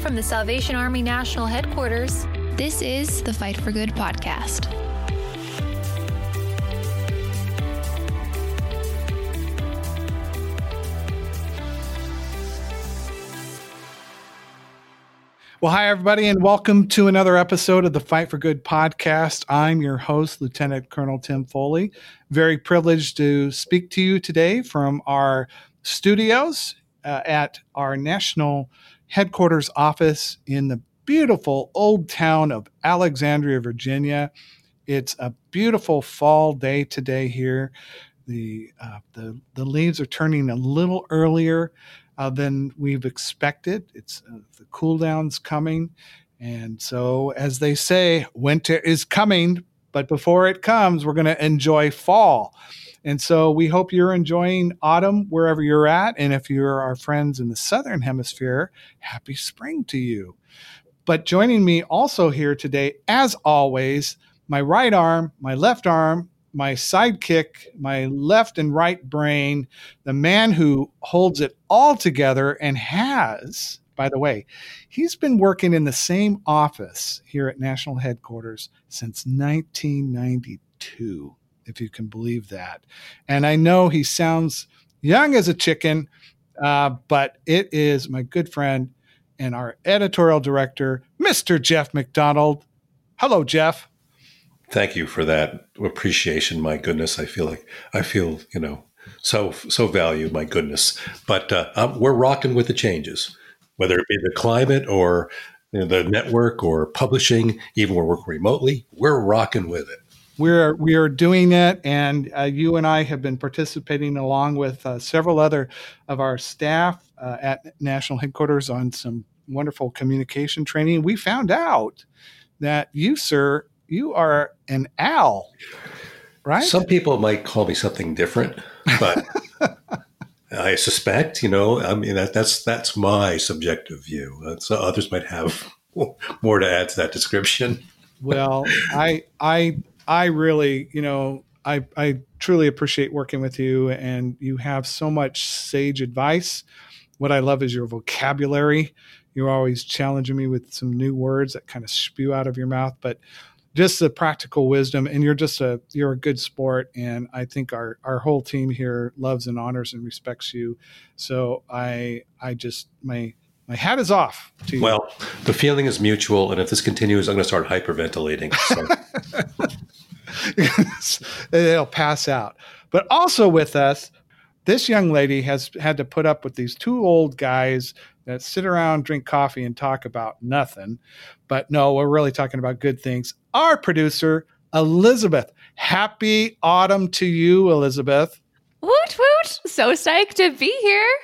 From the Salvation Army National Headquarters, this is the Fight for Good podcast. Well, hi, everybody, and welcome to another episode of the Fight for Good podcast. I'm your host, Lieutenant Colonel Tim Foley. Very privileged to speak to you today from our studios uh, at our national headquarters office in the beautiful old town of Alexandria, Virginia. It's a beautiful fall day today here. The, uh, the, the leaves are turning a little earlier uh, than we've expected. It's uh, the cool down's coming. And so, as they say, winter is coming, but before it comes, we're going to enjoy fall. And so, we hope you're enjoying autumn wherever you're at. And if you're our friends in the Southern Hemisphere, happy spring to you. But joining me also here today, as always, my right arm, my left arm, my sidekick, my left and right brain, the man who holds it all together and has, by the way, he's been working in the same office here at national headquarters since 1992, if you can believe that. And I know he sounds young as a chicken, uh, but it is my good friend and our editorial director, Mr. Jeff McDonald. Hello, Jeff thank you for that appreciation. My goodness, I feel like I feel you know so so valued. My goodness, but uh, um, we're rocking with the changes, whether it be the climate or you know, the network or publishing. Even we're working remotely, we're rocking with it. We're we are doing it, and uh, you and I have been participating along with uh, several other of our staff uh, at national headquarters on some wonderful communication training. We found out that you, sir, you are an owl, right? Some people might call me something different, but I suspect, you know, I mean that, that's that's my subjective view. Uh, so others might have more to add to that description. well, I I I really, you know, I I truly appreciate working with you, and you have so much sage advice. What I love is your vocabulary. You're always challenging me with some new words that kind of spew out of your mouth, but just the practical wisdom and you're just a you're a good sport and i think our our whole team here loves and honors and respects you so i i just my my hat is off to you well the feeling is mutual and if this continues i'm going to start hyperventilating so. it'll pass out but also with us this young lady has had to put up with these two old guys that sit around, drink coffee, and talk about nothing. But no, we're really talking about good things. Our producer, Elizabeth. Happy autumn to you, Elizabeth. Woot woot. So psyched to be here.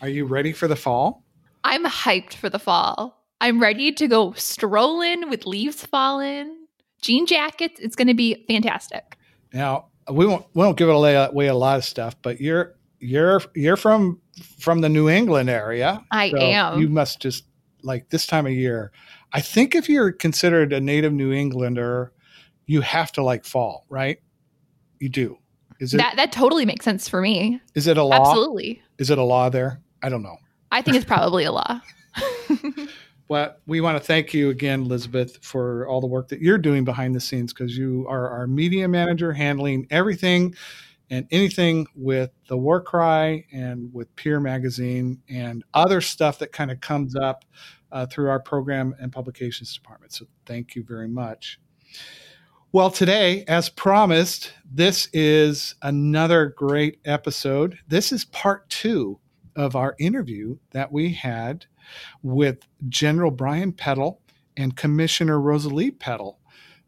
Are you ready for the fall? I'm hyped for the fall. I'm ready to go strolling with leaves falling, jean jackets. It's going to be fantastic. Now, we won't we won't give it away a lot of stuff, but you're you're you're from from the New England area. I so am. You must just like this time of year. I think if you're considered a native New Englander, you have to like fall, right? You do. Is it that that totally makes sense for me? Is it a law? Absolutely. Is it a law there? I don't know. I think it's probably a law. Well, we want to thank you again, Elizabeth, for all the work that you're doing behind the scenes because you are our media manager handling everything and anything with the War Cry and with Peer Magazine and other stuff that kind of comes up uh, through our program and publications department. So thank you very much. Well, today, as promised, this is another great episode. This is part two of our interview that we had with General Brian Peddle and Commissioner Rosalie Peddle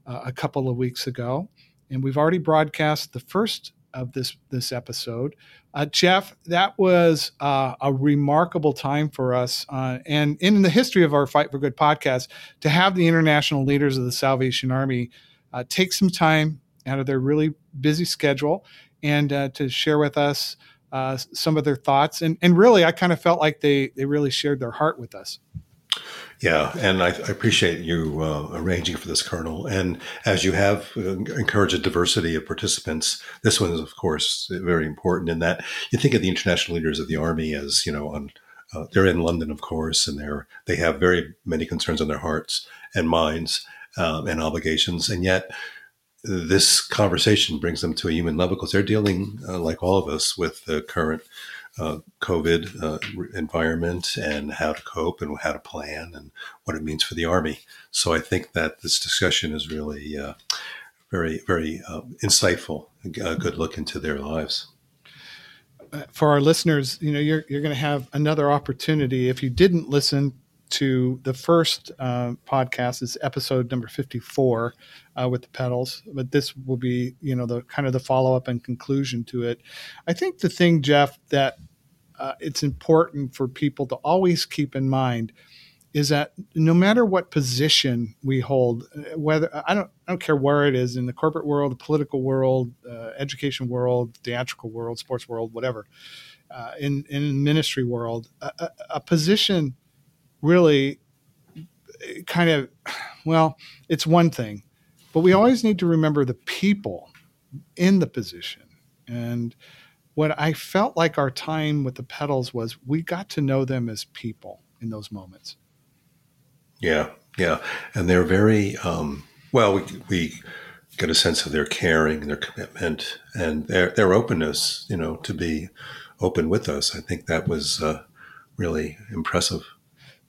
uh, a couple of weeks ago. And we've already broadcast the first of this this episode. Uh, Jeff, that was uh, a remarkable time for us, uh, and in the history of our Fight for Good podcast, to have the international leaders of the Salvation Army uh, take some time out of their really busy schedule and uh, to share with us uh, some of their thoughts. And, and really, I kind of felt like they they really shared their heart with us. Yeah, and I, I appreciate you uh, arranging for this, Colonel. And as you have uh, encouraged a diversity of participants, this one is, of course, very important in that you think of the international leaders of the Army as, you know, on uh, they're in London, of course, and they're they have very many concerns on their hearts and minds um, and obligations, and yet this conversation brings them to a human level because they're dealing, uh, like all of us, with the current uh, COVID uh, environment and how to cope and how to plan and what it means for the Army. So I think that this discussion is really uh, very, very uh, insightful, a good look into their lives. Uh, for our listeners, you know, you're, you're going to have another opportunity. If you didn't listen to the first uh, podcast, is episode number 54 uh, with the Peddles, but this will be, you know, the kind of the follow up and conclusion to it. I think the thing, Jeff, that uh, it's important for people to always keep in mind is that no matter what position we hold, uh, whether I don't, I don't care where it is in the corporate world, the political world, uh, education world, theatrical world, sports world, whatever, uh, in in ministry world, a, a, a position really kind of, well, it's one thing, but we always need to remember the people in the position and what I felt like our time with the Peddles was we got to know them as people in those moments. Yeah, yeah, and they're very um, well. We we get a sense of their caring, their commitment, and their their openness. You know, to be open with us. I think that was uh, really impressive.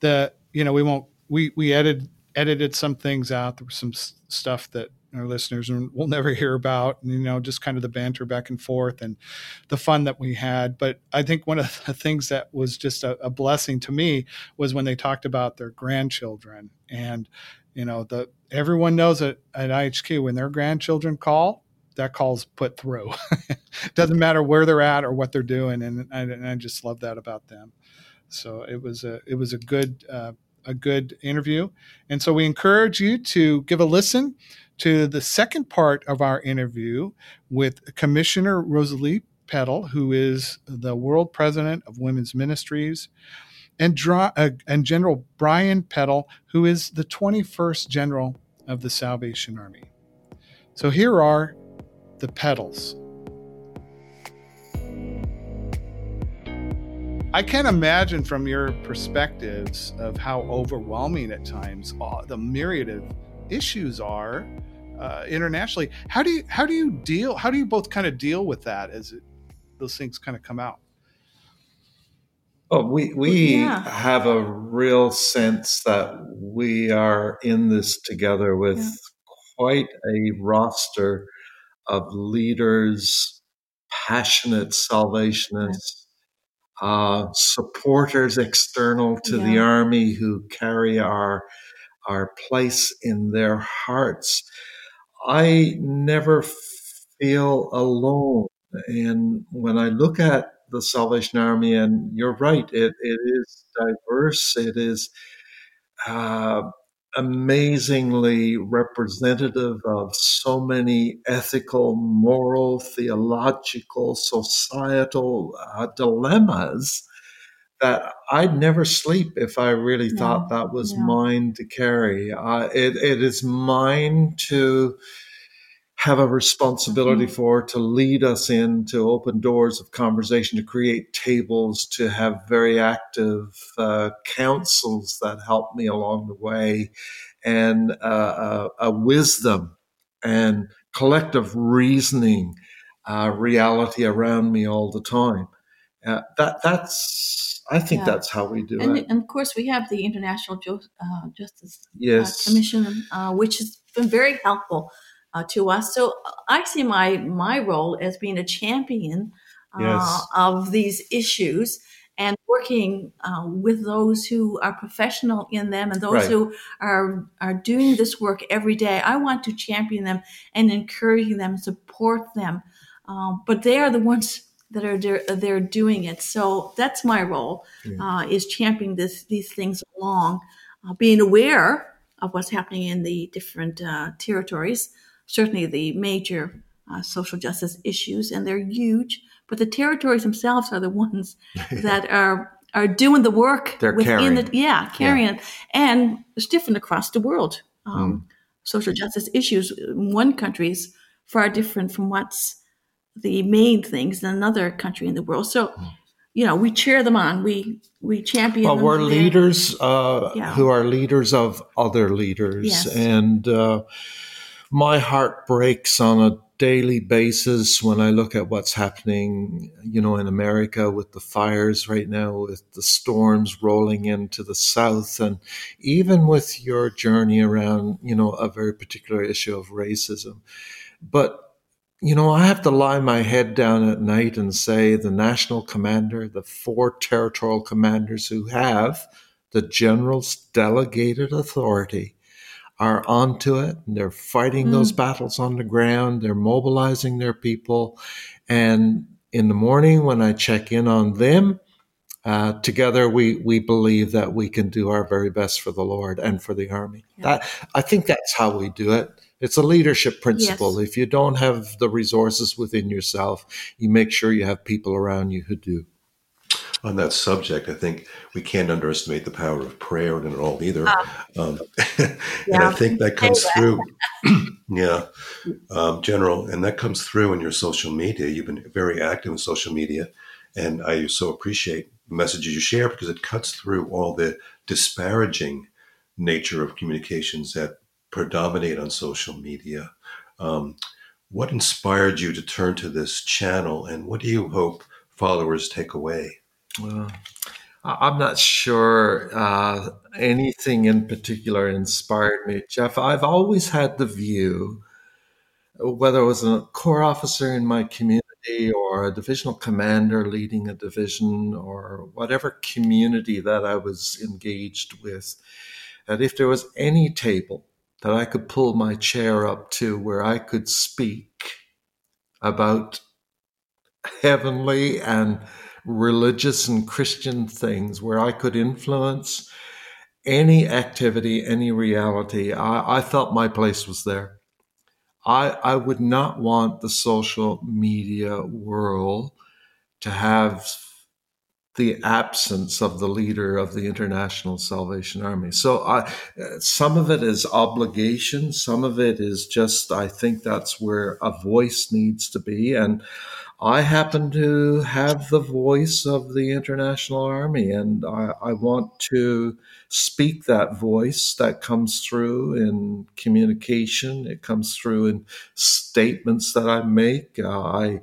The you know we won't we we edited edited some things out. There was some stuff that our listeners we'll never hear about and you know just kind of the banter back and forth and the fun that we had. But i think one of the things that was just a, a blessing to me was when they talked about their grandchildren and you know the everyone knows at, at ihq when their grandchildren call that call's put through. Doesn't matter where they're at or what they're doing and I, and I just love that about them so it was a it was a good uh, a good interview and so we encourage you to give a listen to the second part of our interview with Commissioner Rosalie Peddle, who is the world president of Women's Ministries, and, uh, and General Brian Peddle, who is the 21st General of the Salvation Army. So here are the Peddles. I can't imagine from your perspectives of how overwhelming at times uh, the myriad of issues are uh, internationally. How do you how do you deal? How do you both kind of deal with that as it, those things kind of come out? Oh, we we yeah. have a real sense that we are in this together with yeah. quite a roster of leaders, passionate salvationists, uh, supporters external to yeah. the army who carry our our place in their hearts. I never feel alone. And when I look at the Salvation Army, and you're right, it, it is diverse, it is uh, amazingly representative of so many ethical, moral, theological, societal uh, dilemmas that I'd never sleep if I really no. thought that was mine to carry. Uh, it, it is mine to have a responsibility mm-hmm. for, to lead us in, to open doors of conversation, to create tables, to have very active uh, councils that help me along the way, and uh, a, a, wisdom and collective reasoning uh, reality around me all the time. Uh, that that's I think yeah. that's how we do and, it. And of course, we have the International uh, Justice uh, yes. uh, Commission, uh, which has been very helpful uh, to us. So uh, I see my my role as being a champion yes. of these issues and working with those who are professional in them and those right. who are are doing this work every day. I want to champion them and encourage them, support them. but they are the ones that are they're doing it. So that's my role yeah. uh, is championing this these things along, uh, being aware of what's happening in the different uh, territories. Certainly, the major uh, social justice issues, and they're huge. But the territories themselves are the ones that are are doing the work. They're within carrying. the yeah carrying yeah. it, and it's different across the world. Um, mm. Social justice issues in one country is far different from what's the main things in another country in the world. So you know, we cheer them on. We we champion. Well, we're leaders uh, yeah. who are leaders of other leaders, yes. and uh, my heart breaks on a daily basis when I look at what's happening, you know, in America with the fires right now, with the storms rolling into the south, and even with your journey around, you know, a very particular issue of racism. But you know, I have to lie my head down at night and say the national commander, the four territorial commanders who have the general's delegated authority are onto it and they're fighting mm. those battles on the ground. They're mobilizing their people. And in the morning, when I check in on them, uh, together we we believe that we can do our very best for the Lord and for the army. Yeah. That I think that's how we do it. It's a leadership principle. Yes. If you don't have the resources within yourself, you make sure you have people around you who do on that subject, I think we can't underestimate the power of prayer at all either. Ah. Um, and. I think that comes through, yeah, um, General, and that comes through in your social media. You've been very active in social media, and I so appreciate the messages you share because it cuts through all the disparaging nature of communications that predominate on social media. Um, what inspired you to turn to this channel, and what do you hope followers take away? Well, I'm not sure uh, anything in particular inspired me, Jeff. I've always had the view, whether it was a corps officer in my community or a divisional commander leading a division or whatever community that I was engaged with, that if there was any table that I could pull my chair up to where I could speak about heavenly and religious and Christian things where I could influence any activity, any reality. I, I felt my place was there. I, I would not want the social media world to have the absence of the leader of the International Salvation Army. So I, some of it is obligation, some of it is just I think that's where a voice needs to be, and I happen to have the voice of the International Army, and I, I, want to speak that voice that comes through in communication. It comes through in statements that I make. Uh, I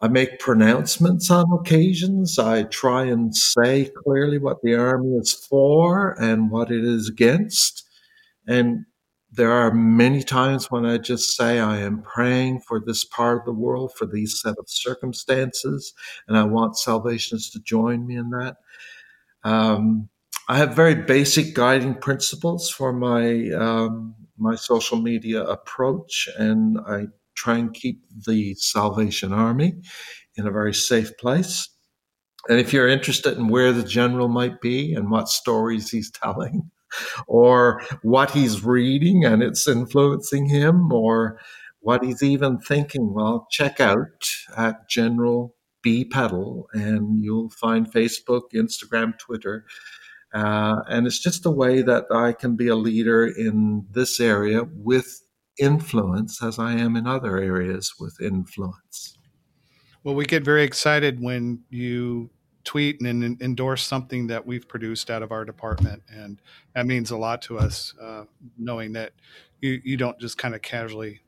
I make pronouncements on occasions. I try and say clearly what the Army is for and what it is against, and there are many times when I just say, I am praying for this part of the world, for these set of circumstances, and I want salvationists to join me in that. Um, I have very basic guiding principles for my um, my social media approach, and I try and keep the Salvation Army in a very safe place. And if you're interested in where the general might be and what stories he's telling, or what he's reading and it's influencing him, or what he's even thinking. Well, check out at General B Peddle, and you'll find Facebook, Instagram, Twitter. Uh, and it's just a way that I can be a leader in this area with influence as I am in other areas with influence. Well, we get very excited when you tweet and endorse something that we've produced out of our department, and that means a lot to us, uh, knowing that you you don't just kind of casually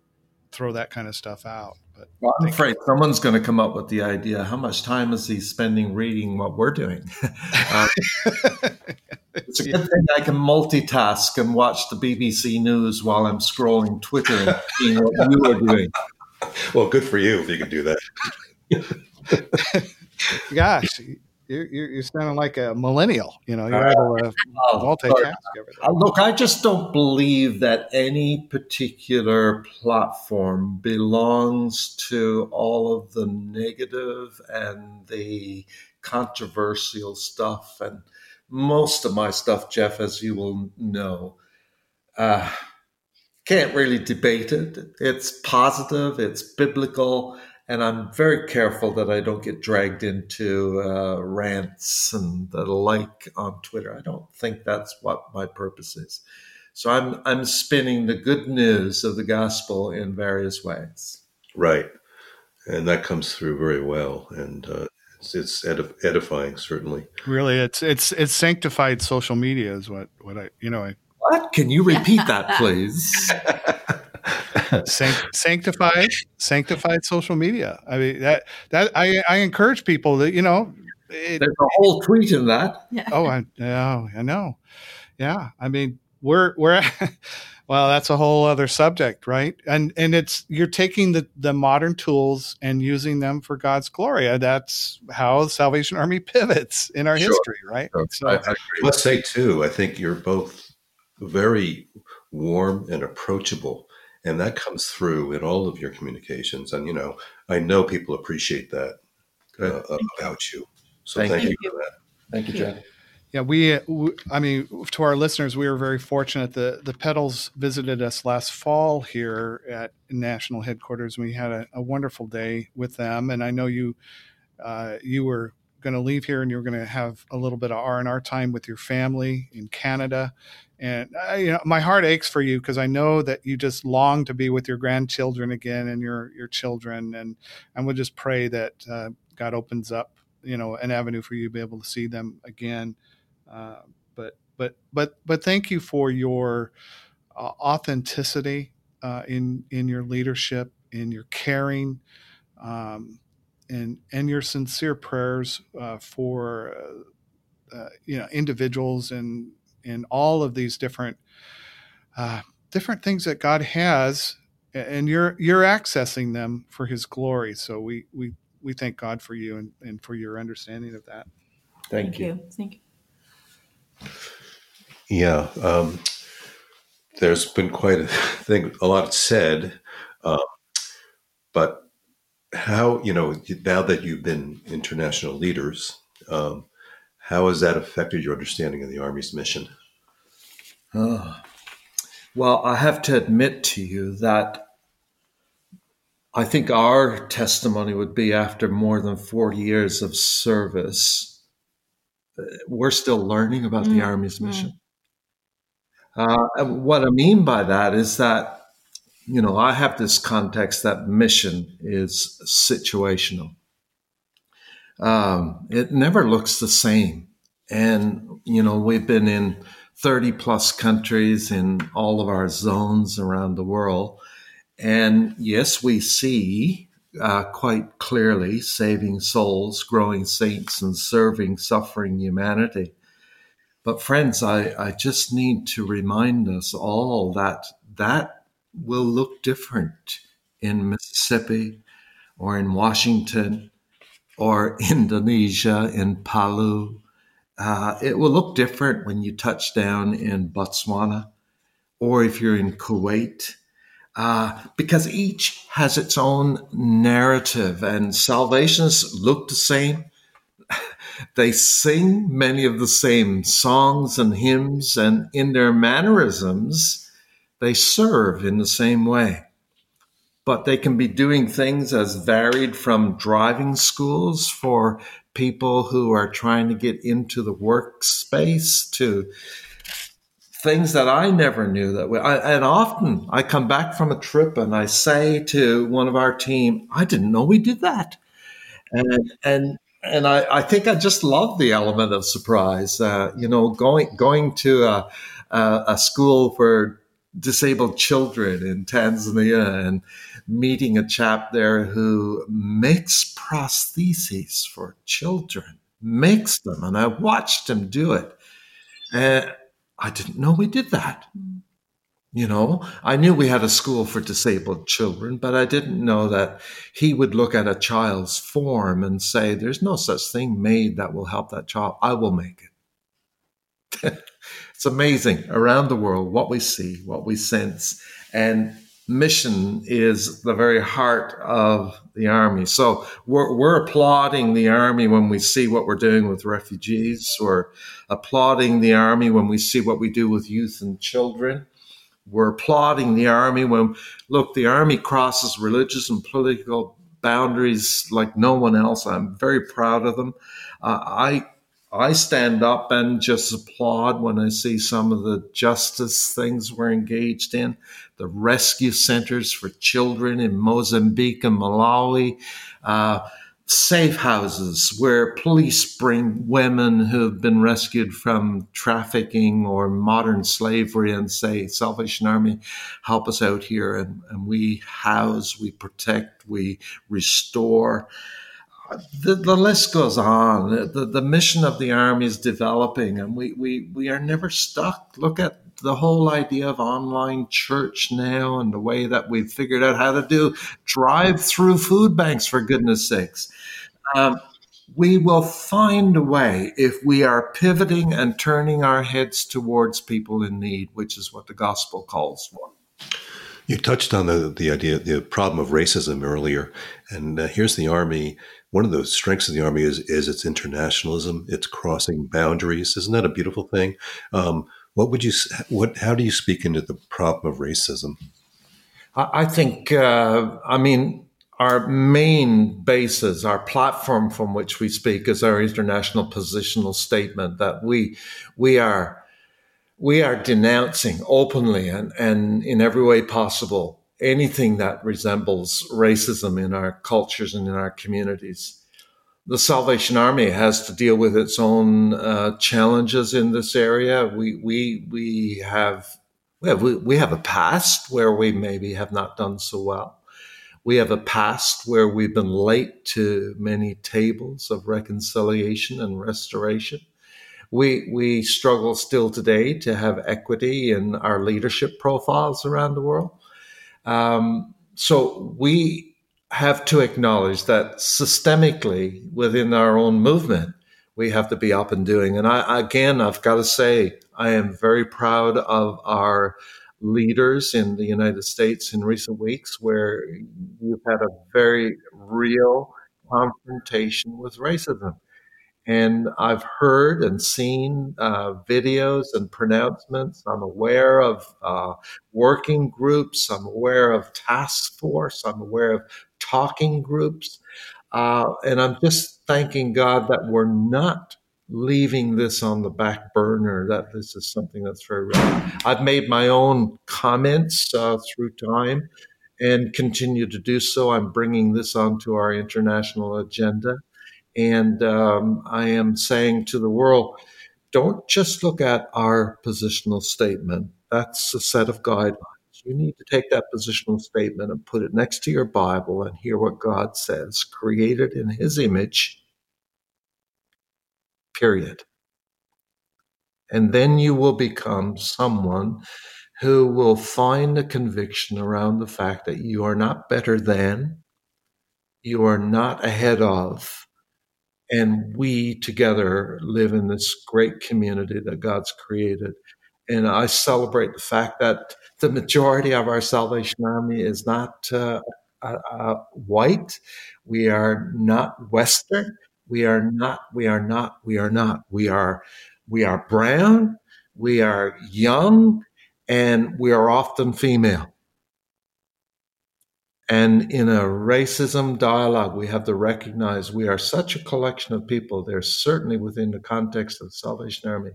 throw that kind of stuff out. But well, I'm afraid someone's going to come up with the idea. How much time is he spending reading what we're doing? uh, it's a good thing I can multitask and watch the BBC News while I'm scrolling Twitter and seeing what you are doing. Well, good for you if you can do that. Gosh, you're, you're sounding like a millennial. You know, you're able to oh, multitask everything. Uh, look, I just don't believe that any particular platform belongs to all of the negative and the controversial stuff. And most of my stuff, Jeff, as you will know, uh, can't really debate it. It's positive, it's biblical and I'm very careful that I don't get dragged into uh, rants and the like on Twitter. I don't think that's what my purpose is. So I'm I'm spinning the good news of the gospel in various ways. Right, and that comes through very well. And uh, it's, it's edif- edifying, certainly. Really, it's it's it's sanctified social media is what what I you know. I, what can you repeat that, please? Sanct- sanctified sanctified social media. I mean that that I I encourage people that you know. It, There's a whole tweet in that. Yeah. Oh, I, oh, I know. Yeah, I mean we're we're well that's a whole other subject right and and it's you're taking the the modern tools and using them for god's glory that's how the salvation army pivots in our sure. history right sure. so I, I must say too i think you're both very warm and approachable and that comes through in all of your communications. And you know i know people appreciate that uh, about you. So thank, thank you. you for that. Thank you john yeah, we, we, I mean, to our listeners, we were very fortunate. The the Peddles visited us last fall here at national headquarters. We had a, a wonderful day with them, and I know you uh, you were going to leave here and you're going to have a little bit of R and R time with your family in Canada. And I, you know, my heart aches for you because I know that you just long to be with your grandchildren again and your your children. And and we'll just pray that uh, God opens up, you know, an avenue for you to be able to see them again. Uh, but but but but thank you for your uh, authenticity uh, in in your leadership, in your caring, um, and and your sincere prayers uh, for uh, you know individuals and in all of these different different things that God has, and you're you're accessing them for His glory. So we we we thank God for you and, and for your understanding of that. Thank, thank you. you. Thank you. Yeah, um, there's been quite a thing, a lot said, um, but how you know now that you've been international leaders, um, how has that affected your understanding of the Army's mission? Uh, well, I have to admit to you that I think our testimony would be after more than 40 years of service we're still learning about mm, the Army's mm. mission. Mm. Uh, what I mean by that is that, you know, I have this context that mission is situational. Um, it never looks the same. And, you know, we've been in 30 plus countries in all of our zones around the world. And yes, we see uh, quite clearly saving souls, growing saints, and serving suffering humanity. But, friends, I, I just need to remind us all that that will look different in Mississippi or in Washington or Indonesia, in Palu. Uh, it will look different when you touch down in Botswana or if you're in Kuwait uh, because each has its own narrative and salvationists look the same. they sing many of the same songs and hymns, and in their mannerisms, they serve in the same way. But they can be doing things as varied from driving schools for people who are trying to get into the workspace to things that I never knew that we, I, and often I come back from a trip and I say to one of our team, I didn't know we did that. And, and, and I, I think I just love the element of surprise. Uh, you know, going, going to a, a, a school for disabled children in Tanzania and meeting a chap there who makes prostheses for children, makes them. And I watched him do it. And I didn't know we did that. You know, I knew we had a school for disabled children, but I didn't know that he would look at a child's form and say, There's no such thing made that will help that child. I will make it. it's amazing around the world what we see, what we sense. And mission is the very heart of the army. So we're, we're applauding the army when we see what we're doing with refugees. We're applauding the army when we see what we do with youth and children. We're applauding the army when, look, the army crosses religious and political boundaries like no one else. I'm very proud of them. Uh, I I stand up and just applaud when I see some of the justice things we're engaged in, the rescue centers for children in Mozambique and Malawi, uh, safe houses where police bring women who have been rescued from trafficking or modern slavery and say, Salvation Army, help us out here. And, and we house, we protect, we restore. The, the list goes on. The, the mission of the Army is developing, and we, we, we are never stuck. Look at the whole idea of online church now and the way that we've figured out how to do drive through food banks, for goodness sakes. Um, we will find a way if we are pivoting and turning our heads towards people in need, which is what the gospel calls for. You touched on the, the idea, the problem of racism earlier. And uh, here's the Army. One of the strengths of the Army is, is its internationalism, its crossing boundaries. Isn't that a beautiful thing? Um, what would you, what, how do you speak into the problem of racism? I, think, uh, I mean, our main basis, our platform from which we speak is our international positional statement that we, we are, we are denouncing openly and, and in every way possible anything that resembles racism in our cultures and in our communities. The Salvation Army has to deal with its own uh, challenges in this area. We, we, we have, we have, we have a past where we maybe have not done so well we have a past where we've been late to many tables of reconciliation and restoration. We, we struggle still today to have equity in our leadership profiles around the world. Um, so we have to acknowledge that systemically within our own movement, we have to be up and doing. And I, again, I've got to say, I am very proud of our leaders in the United States in recent weeks where you've had a very real confrontation with racism. And I've heard and seen uh, videos and pronouncements. I'm aware of uh, working groups. I'm aware of task force. I'm aware of talking groups. Uh, and I'm just thanking God that we're not leaving this on the back burner that this is something that's very real. I've made my own comments uh, through time and continue to do so. I'm bringing this onto our international agenda. And um, I am saying to the world, don't just look at our positional statement. That's a set of guidelines. You need to take that positional statement and put it next to your Bible and hear what God says, created in His image period. And then you will become someone who will find a conviction around the fact that you are not better than, you are not ahead of, and we together live in this great community that God's created. And I celebrate the fact that the majority of our Salvation Army is not uh, uh, uh, white. We are not Western. We are not, we are not, we are not. We are, we are brown, we are young, and we are often female. And in a racism dialogue, we have to recognize we are such a collection of people. There's certainly within the context of the Salvation Army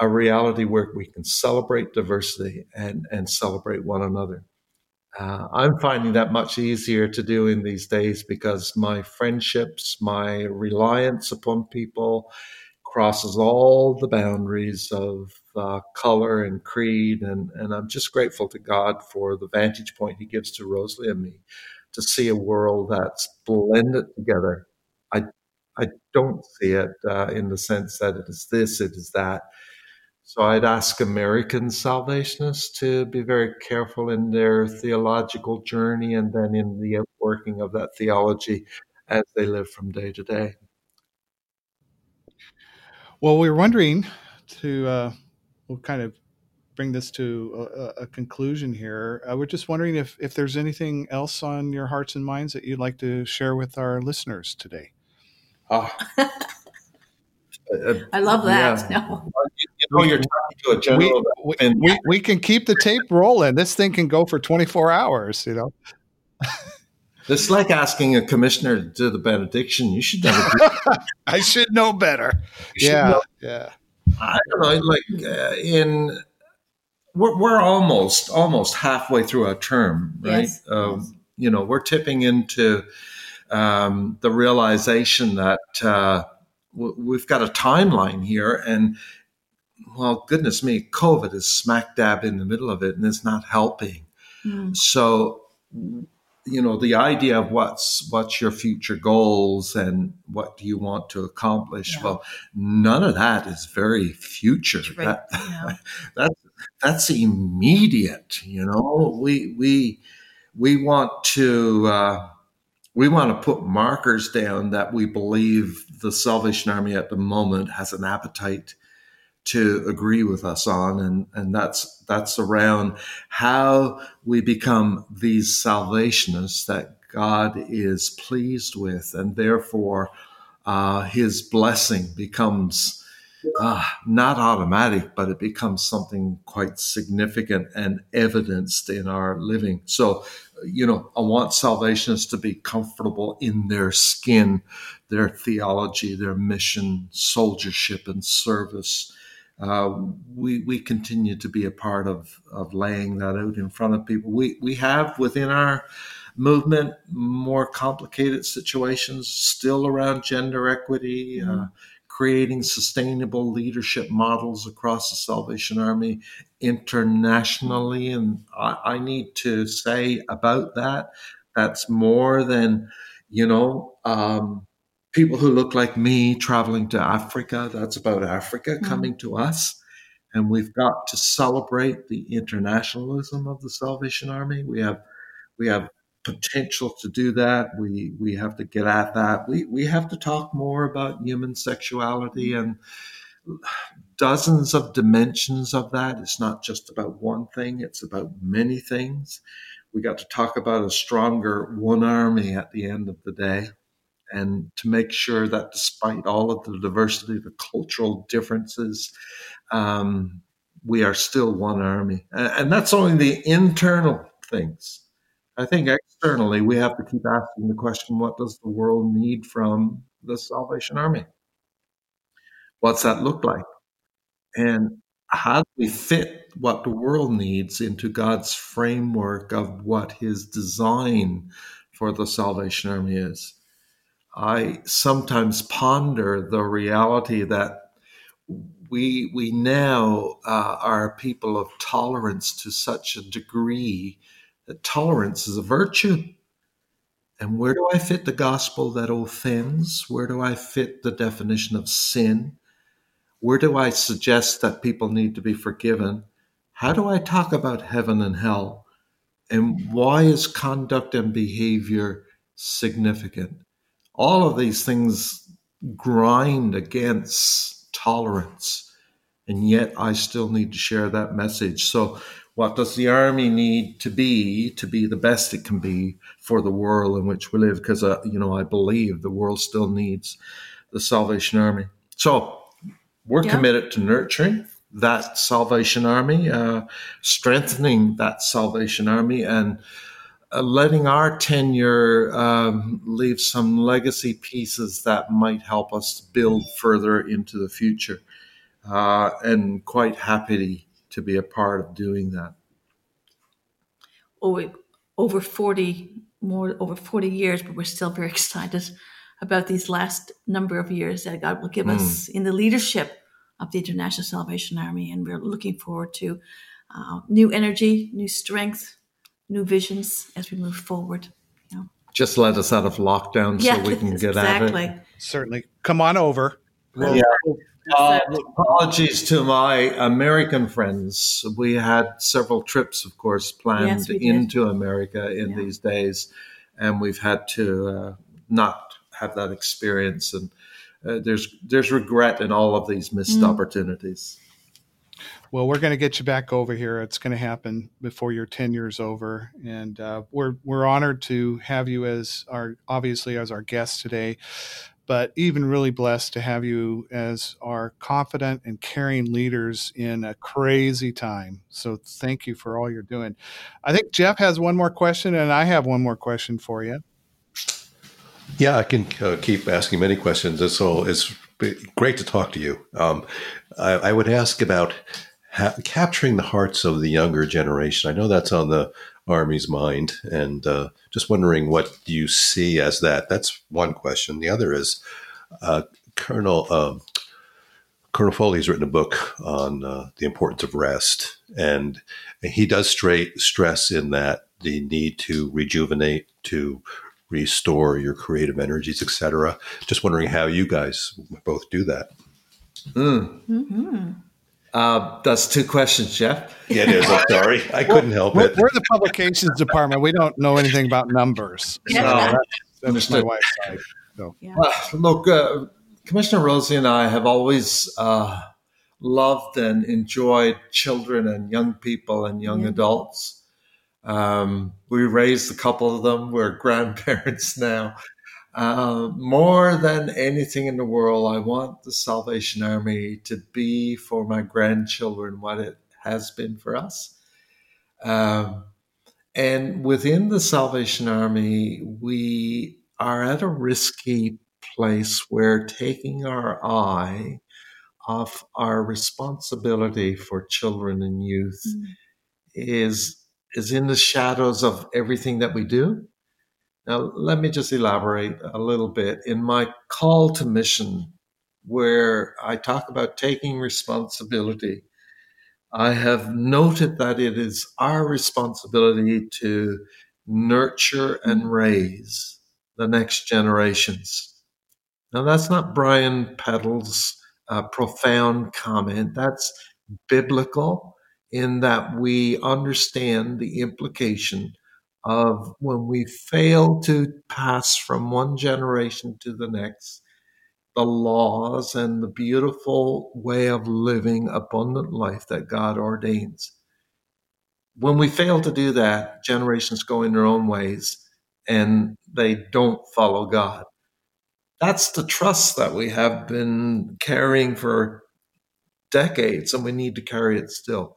a reality where we can celebrate diversity and, and celebrate one another. Uh, I'm finding that much easier to do in these days because my friendships, my reliance upon people crosses all the boundaries of uh, color and creed. And, and I'm just grateful to God for the vantage point He gives to Rosalie and me to see a world that's blended together. I, I don't see it uh, in the sense that it is this, it is that. So I'd ask American Salvationists to be very careful in their theological journey and then in the working of that theology as they live from day to day. Well, we were wondering to, uh, we'll kind of bring this to a, a conclusion here. Uh, we're just wondering if, if there's anything else on your hearts and minds that you'd like to share with our listeners today. Oh. I love that. Yeah. No know you're talking to a general. We, we, we, we, can keep the tape rolling. This thing can go for 24 hours, you know. It's like asking a commissioner to do the benediction. You should never do I should know better. Should yeah. Know. Yeah. I don't know. Like uh, in, we're, we're almost, almost halfway through our term, right? Yes. Um, you know, we're tipping into um, the realization that uh, w- we've got a timeline here, and well, goodness me, COVID is smack dab in the middle of it, and it's not helping. Mm. So, you know, the idea of what's what's your future goals and what do you want to accomplish? Yeah. Well, none of that is very future. Right. That, yeah. that's that's immediate. You know, we we we want to. Uh, we want to put markers down that we believe the Salvation Army at the moment has an appetite to agree with us on and and that's that's around how we become these salvationists that God is pleased with and therefore uh, his blessing becomes uh, not automatic but it becomes something quite significant and evidenced in our living. So you know I want salvationists to be comfortable in their skin their theology their mission soldiership and service uh, we we continue to be a part of of laying that out in front of people. We we have within our movement more complicated situations still around gender equity, uh, mm-hmm. uh, creating sustainable leadership models across the Salvation Army internationally, and I, I need to say about that that's more than you know. Um, people who look like me traveling to Africa. That's about Africa mm-hmm. coming to us. And we've got to celebrate the internationalism of the Salvation Army. We have we have potential to do that. We we have to get at that. We we have to talk more about human sexuality and dozens of dimensions of that. It's not just about one thing, it's about many things. We got to talk about a stronger one army at the end of the day and to make sure that despite all of the diversity, the cultural differences, um, we are still one army. And that's only the internal things. I think externally, we have to keep asking the question what does the world need from the Salvation Army? What's that look like? And how do we fit what the world needs into God's framework of what his design for the Salvation Army is? I sometimes ponder the reality that we we now uh, are people of tolerance to such a degree that tolerance is a virtue. And where do I fit the gospel that offends? Where do I fit the definition of sin? Where do I suggest that people need to be forgiven? How do I talk about heaven and hell? And why is conduct and behavior significant? All of these things grind against tolerance. And yet I still need to share that message. So, what does the army need to be to be the best it can be for the world in which we live? Because, uh, you know, I believe the world still needs the Salvation Army. So, we're yeah. committed to nurturing that Salvation Army, uh, strengthening that Salvation Army, and letting our tenure um, leave some legacy pieces that might help us build further into the future. Uh, and quite happy to be a part of doing that. Over, over 40 more over 40 years, but we're still very excited about these last number of years that God will give mm. us in the leadership of the International Salvation Army. And we're looking forward to uh, new energy, new strength, new visions as we move forward. You know. Just let us out of lockdown yeah, so we can get exactly. at it. Certainly. Come on over. Well, yeah. Uh, apologies to my American friends. We had several trips, of course, planned yes, into America in yeah. these days, and we've had to uh, not have that experience. And uh, there's there's regret in all of these missed mm. opportunities. Well, we're going to get you back over here. It's going to happen before your tenure is over, and uh, we're we're honored to have you as our obviously as our guest today, but even really blessed to have you as our confident and caring leaders in a crazy time. So thank you for all you're doing. I think Jeff has one more question, and I have one more question for you. Yeah, I can uh, keep asking many questions. It's all it's great to talk to you. Um, I, I would ask about ha- capturing the hearts of the younger generation. I know that's on the Army's mind, and uh, just wondering what you see as that. That's one question. The other is uh, Colonel um, Colonel Foley's written a book on uh, the importance of rest, and he does straight stress in that the need to rejuvenate, to restore your creative energies, etc. Just wondering how you guys both do that. Mm. Mm-hmm. Uh, that's two questions, Jeff. Yeah, it is. I'm sorry, I couldn't help we're, it. We're the publications department. We don't know anything about numbers. So yeah. that's, that's my wife's side. So. Yeah. Uh, look, uh, Commissioner Rosie and I have always uh, loved and enjoyed children and young people and young adults. Um, we raised a couple of them. We're grandparents now. Uh, more than anything in the world, I want the Salvation Army to be for my grandchildren what it has been for us. Um, and within the Salvation Army, we are at a risky place where taking our eye off our responsibility for children and youth mm. is is in the shadows of everything that we do now, let me just elaborate a little bit. In my call to mission, where I talk about taking responsibility, I have noted that it is our responsibility to nurture and raise the next generations. Now, that's not Brian Peddle's uh, profound comment. That's biblical in that we understand the implication of when we fail to pass from one generation to the next the laws and the beautiful way of living abundant life that God ordains. When we fail to do that, generations go in their own ways and they don't follow God. That's the trust that we have been carrying for decades, and we need to carry it still.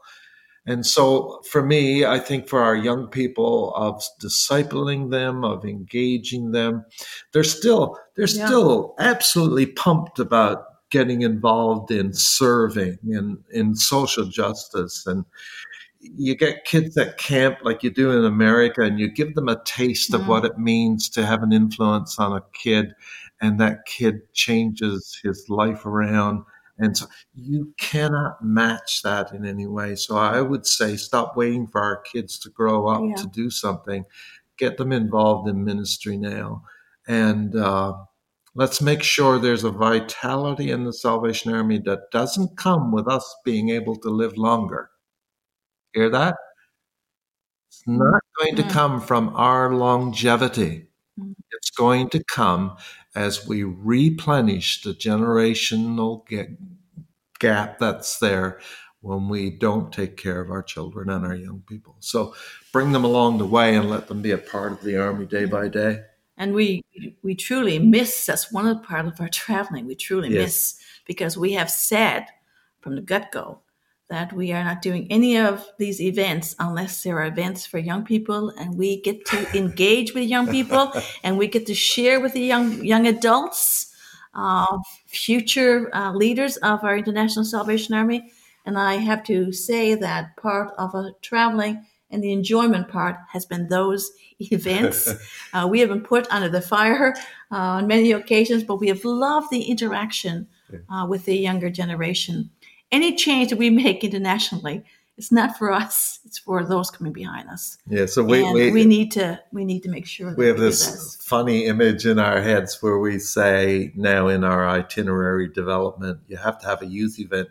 And so for me, I think for our young people of discipling them, of engaging them, they're still they're yeah. still absolutely pumped about getting involved in serving and in social justice and you get kids at camp like you do in America and you give them a taste mm. of what it means to have an influence on a kid and that kid changes his life around and so you cannot match that in any way. So I would say stop waiting for our kids to grow up yeah. to do something. Get them involved in ministry now. And uh, let's make sure there's a vitality in the Salvation Army that doesn't come with us being able to live longer. Hear that? It's not going to mm. come from our longevity. Mm. It's going to come as we replenish the generational gap that's there when we don't take care of our children and our young people. So bring them along the way and let them be a part of the army day by day. And we we truly miss that's one of the part of our traveling. We truly yes. miss because we have said from the get go that we are not doing any of these events unless there are events for young people and we get to engage with young people and we get to share with the young young adults uh, future uh, leaders of our international salvation army. And i have to say that part of our traveling and the enjoyment part has been those events. Uh, we have been put under the fire uh, on many occasions but we have loved the interaction uh, with the younger generation any change that we make internationally it's not for us it's for those coming behind us. Yeah so we, we, we, need to we need to make sure we have this, this. funny image in our heads where we say now in our itinerary development you have to have a youth event.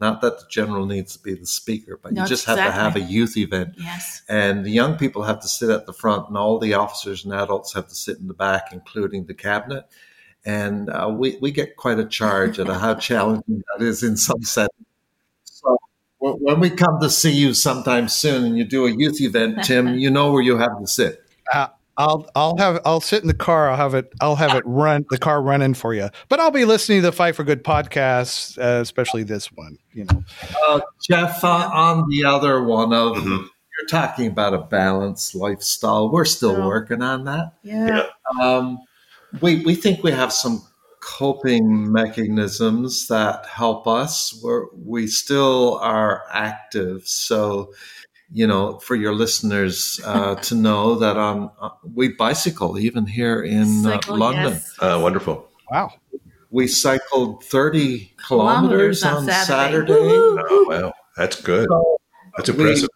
Not that the general needs to be the speaker but no, you just exactly. have to have a youth event. Yes. And the young people have to sit at the front and all the officers and adults have to sit in the back including the cabinet and uh, we, we get quite a charge at how challenging that is in some settings. So when we come to see you sometime soon and you do a youth event, Tim, you know where you have to sit. Uh, I'll I'll have I'll sit in the car. I'll have it I'll have it run the car running for you. But I'll be listening to the Fight for Good podcast, uh, especially this one. You know, uh, Jeff. Uh, on the other one of mm-hmm. you're talking about a balanced lifestyle. We're still working on that. Yeah. Um, we, we think we have some coping mechanisms that help us. We're, we still are active. So you know, for your listeners uh, to know that um, uh, we bicycle even here in uh, London. Yes. Uh, wonderful. Wow. We cycled 30 kilometers, kilometers on, Saturday. Saturday. Oh, wow. That's good. That's impressive.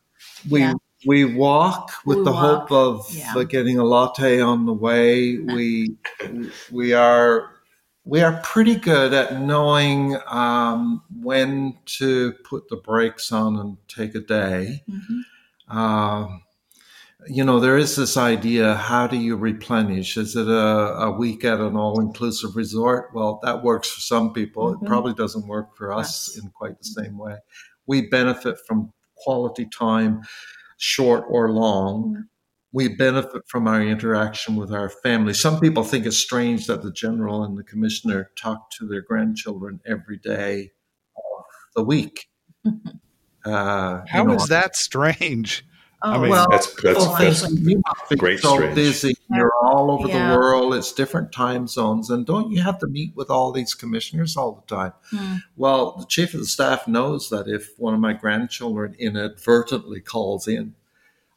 We, we, yeah. We walk with we the walk. hope of yeah. getting a latte on the way. We, we are we are pretty good at knowing um, when to put the brakes on and take a day. Mm-hmm. Uh, you know, there is this idea how do you replenish? Is it a, a week at an all inclusive resort? Well, that works for some people. Mm-hmm. It probably doesn't work for us yes. in quite the same way. We benefit from quality time, short or long. Mm-hmm we benefit from our interaction with our family. Some people think it's strange that the general and the commissioner talk to their grandchildren every day of the week. Uh, How know, is that strange? Oh, I mean, well, that's, that's, that's you great. So strange. busy, you're all over yeah. the world. It's different time zones, and don't you have to meet with all these commissioners all the time? Mm. Well, the chief of the staff knows that if one of my grandchildren inadvertently calls in,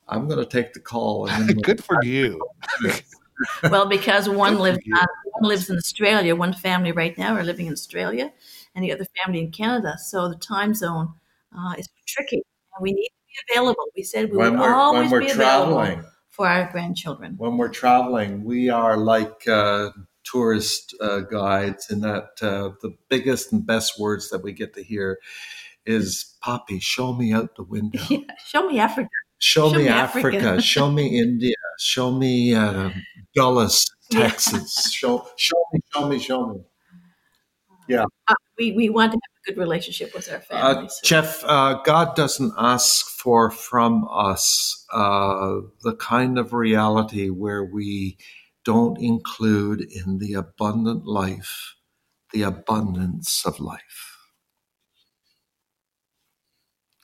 I'm going to take the call. Good for you. well, because one lives uh, one lives in Australia, one family right now are living in Australia, and the other family in Canada. So the time zone uh, is tricky, and we need to be available. We said we when would always be available for our grandchildren. When we're traveling, we are like uh, tourist uh, guides in that uh, the biggest and best words that we get to hear is "Poppy, show me out the window." Yeah, show me Africa. Show, show me, me Africa. Africa. show me India. Show me uh, Dallas, Texas. show, show me, show me, show me. Yeah. Uh, we, we want to have a good relationship with our family. Uh. Jeff, uh, God doesn't ask for from us uh, the kind of reality where we don't include in the abundant life the abundance of life.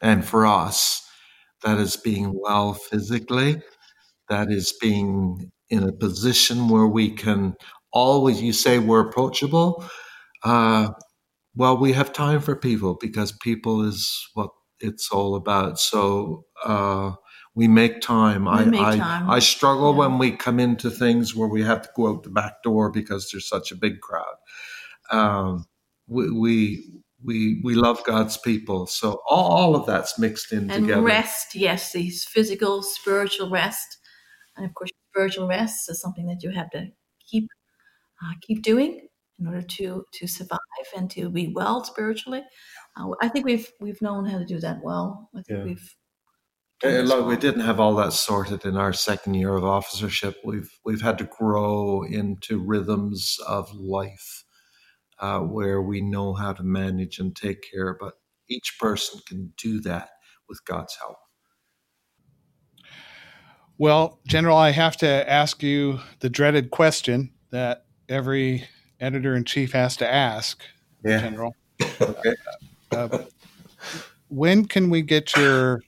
And for us, that is being well physically, that is being in a position where we can always, you say we're approachable. Uh, well, we have time for people because people is what it's all about. So uh, we make time. We I, make I, time. I struggle yeah. when we come into things where we have to go out the back door because there's such a big crowd. Um, we, we we we love God's people. So all, all of that's mixed in and together. rest, yes, these physical, spiritual rest, and of course, spiritual rest is something that you have to keep uh, keep doing in order to to survive and to be well spiritually. Uh, I think we've we've known how to do that well. I think yeah. we've. Uh, look, we didn't have all that sorted in our second year of officership. We've we've had to grow into rhythms of life uh, where we know how to manage and take care, but each person can do that with God's help. Well, General, I have to ask you the dreaded question that every editor in chief has to ask, yeah. General. okay. Uh, when can we get your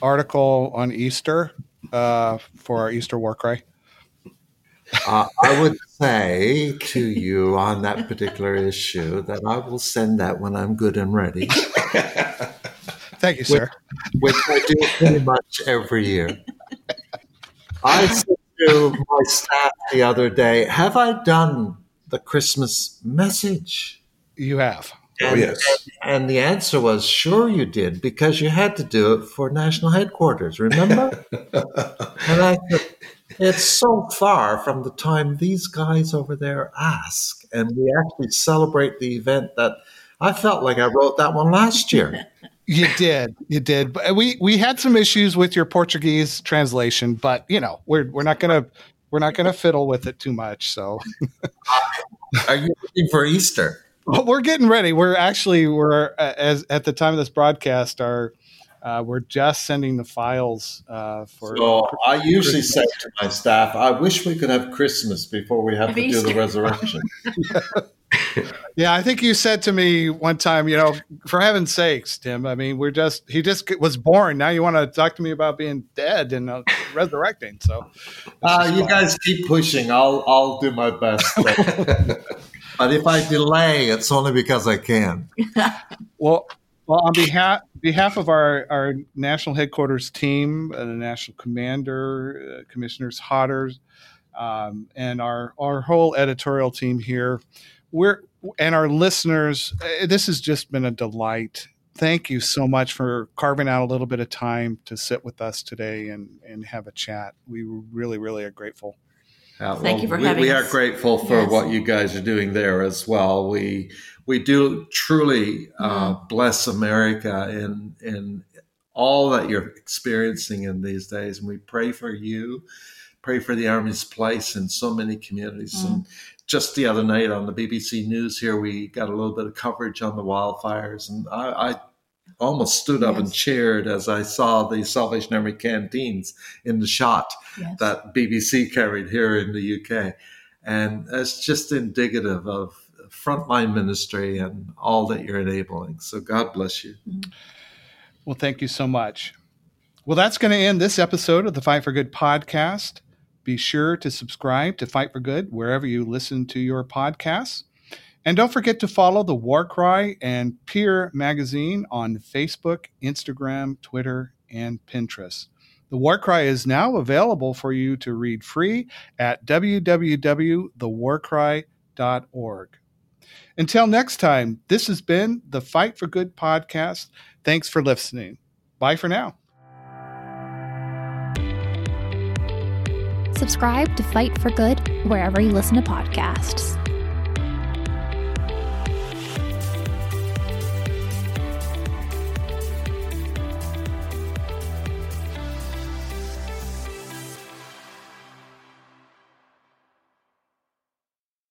article on Easter uh, for our Easter war cry? Uh, I would say to you on that particular issue that I will send that when I'm good and ready. Thank you, sir. Which, which I do pretty much every year. I said to my staff the other day, Have I done the Christmas message? You have. Oh, and, oh, yes. And, and, the answer was, Sure, you did, because you had to do it for national headquarters, remember? and I said, it's so far from the time these guys over there ask, and we actually celebrate the event that I felt like I wrote that one last year. You did, you did. But we we had some issues with your Portuguese translation, but you know we're we're not gonna we're not gonna fiddle with it too much. So, are you looking for Easter? Well, we're getting ready. We're actually we're as at the time of this broadcast, our uh, we're just sending the files uh, for. So I usually Christmas. say to my staff, "I wish we could have Christmas before we have to Easter. do the resurrection." yeah, I think you said to me one time, you know, for heaven's sakes, Tim. I mean, we're just he just was born. Now you want to talk to me about being dead and uh, resurrecting? So, uh, you guys keep pushing. I'll I'll do my best. But, but if I delay, it's only because I can. well, Well, on behalf behalf of our, our national headquarters team, uh, the national commander, uh, commissioners Hodder, um, and our our whole editorial team here, we're and our listeners, uh, this has just been a delight. Thank you so much for carving out a little bit of time to sit with us today and and have a chat. We really really are grateful. Uh, Thank well, you for we, having we us. are grateful for yes. what you guys are doing there as well. We we do truly uh, mm-hmm. bless America in in all that you're experiencing in these days, and we pray for you, pray for the Army's place in so many communities. Mm. And just the other night on the BBC News here, we got a little bit of coverage on the wildfires, and I, I almost stood up yes. and cheered as I saw the Salvation Army canteens in the shot yes. that BBC carried here in the UK. And it's just indicative of frontline ministry and all that you're enabling. So God bless you. Mm-hmm. Well, thank you so much. Well, that's going to end this episode of the Fight for Good podcast. Be sure to subscribe to Fight for Good wherever you listen to your podcasts. And don't forget to follow the War Cry and Peer magazine on Facebook, Instagram, Twitter, and Pinterest. The War Cry is now available for you to read free at www.thewarcry.org. Until next time, this has been the Fight for Good podcast. Thanks for listening. Bye for now. Subscribe to Fight for Good wherever you listen to podcasts.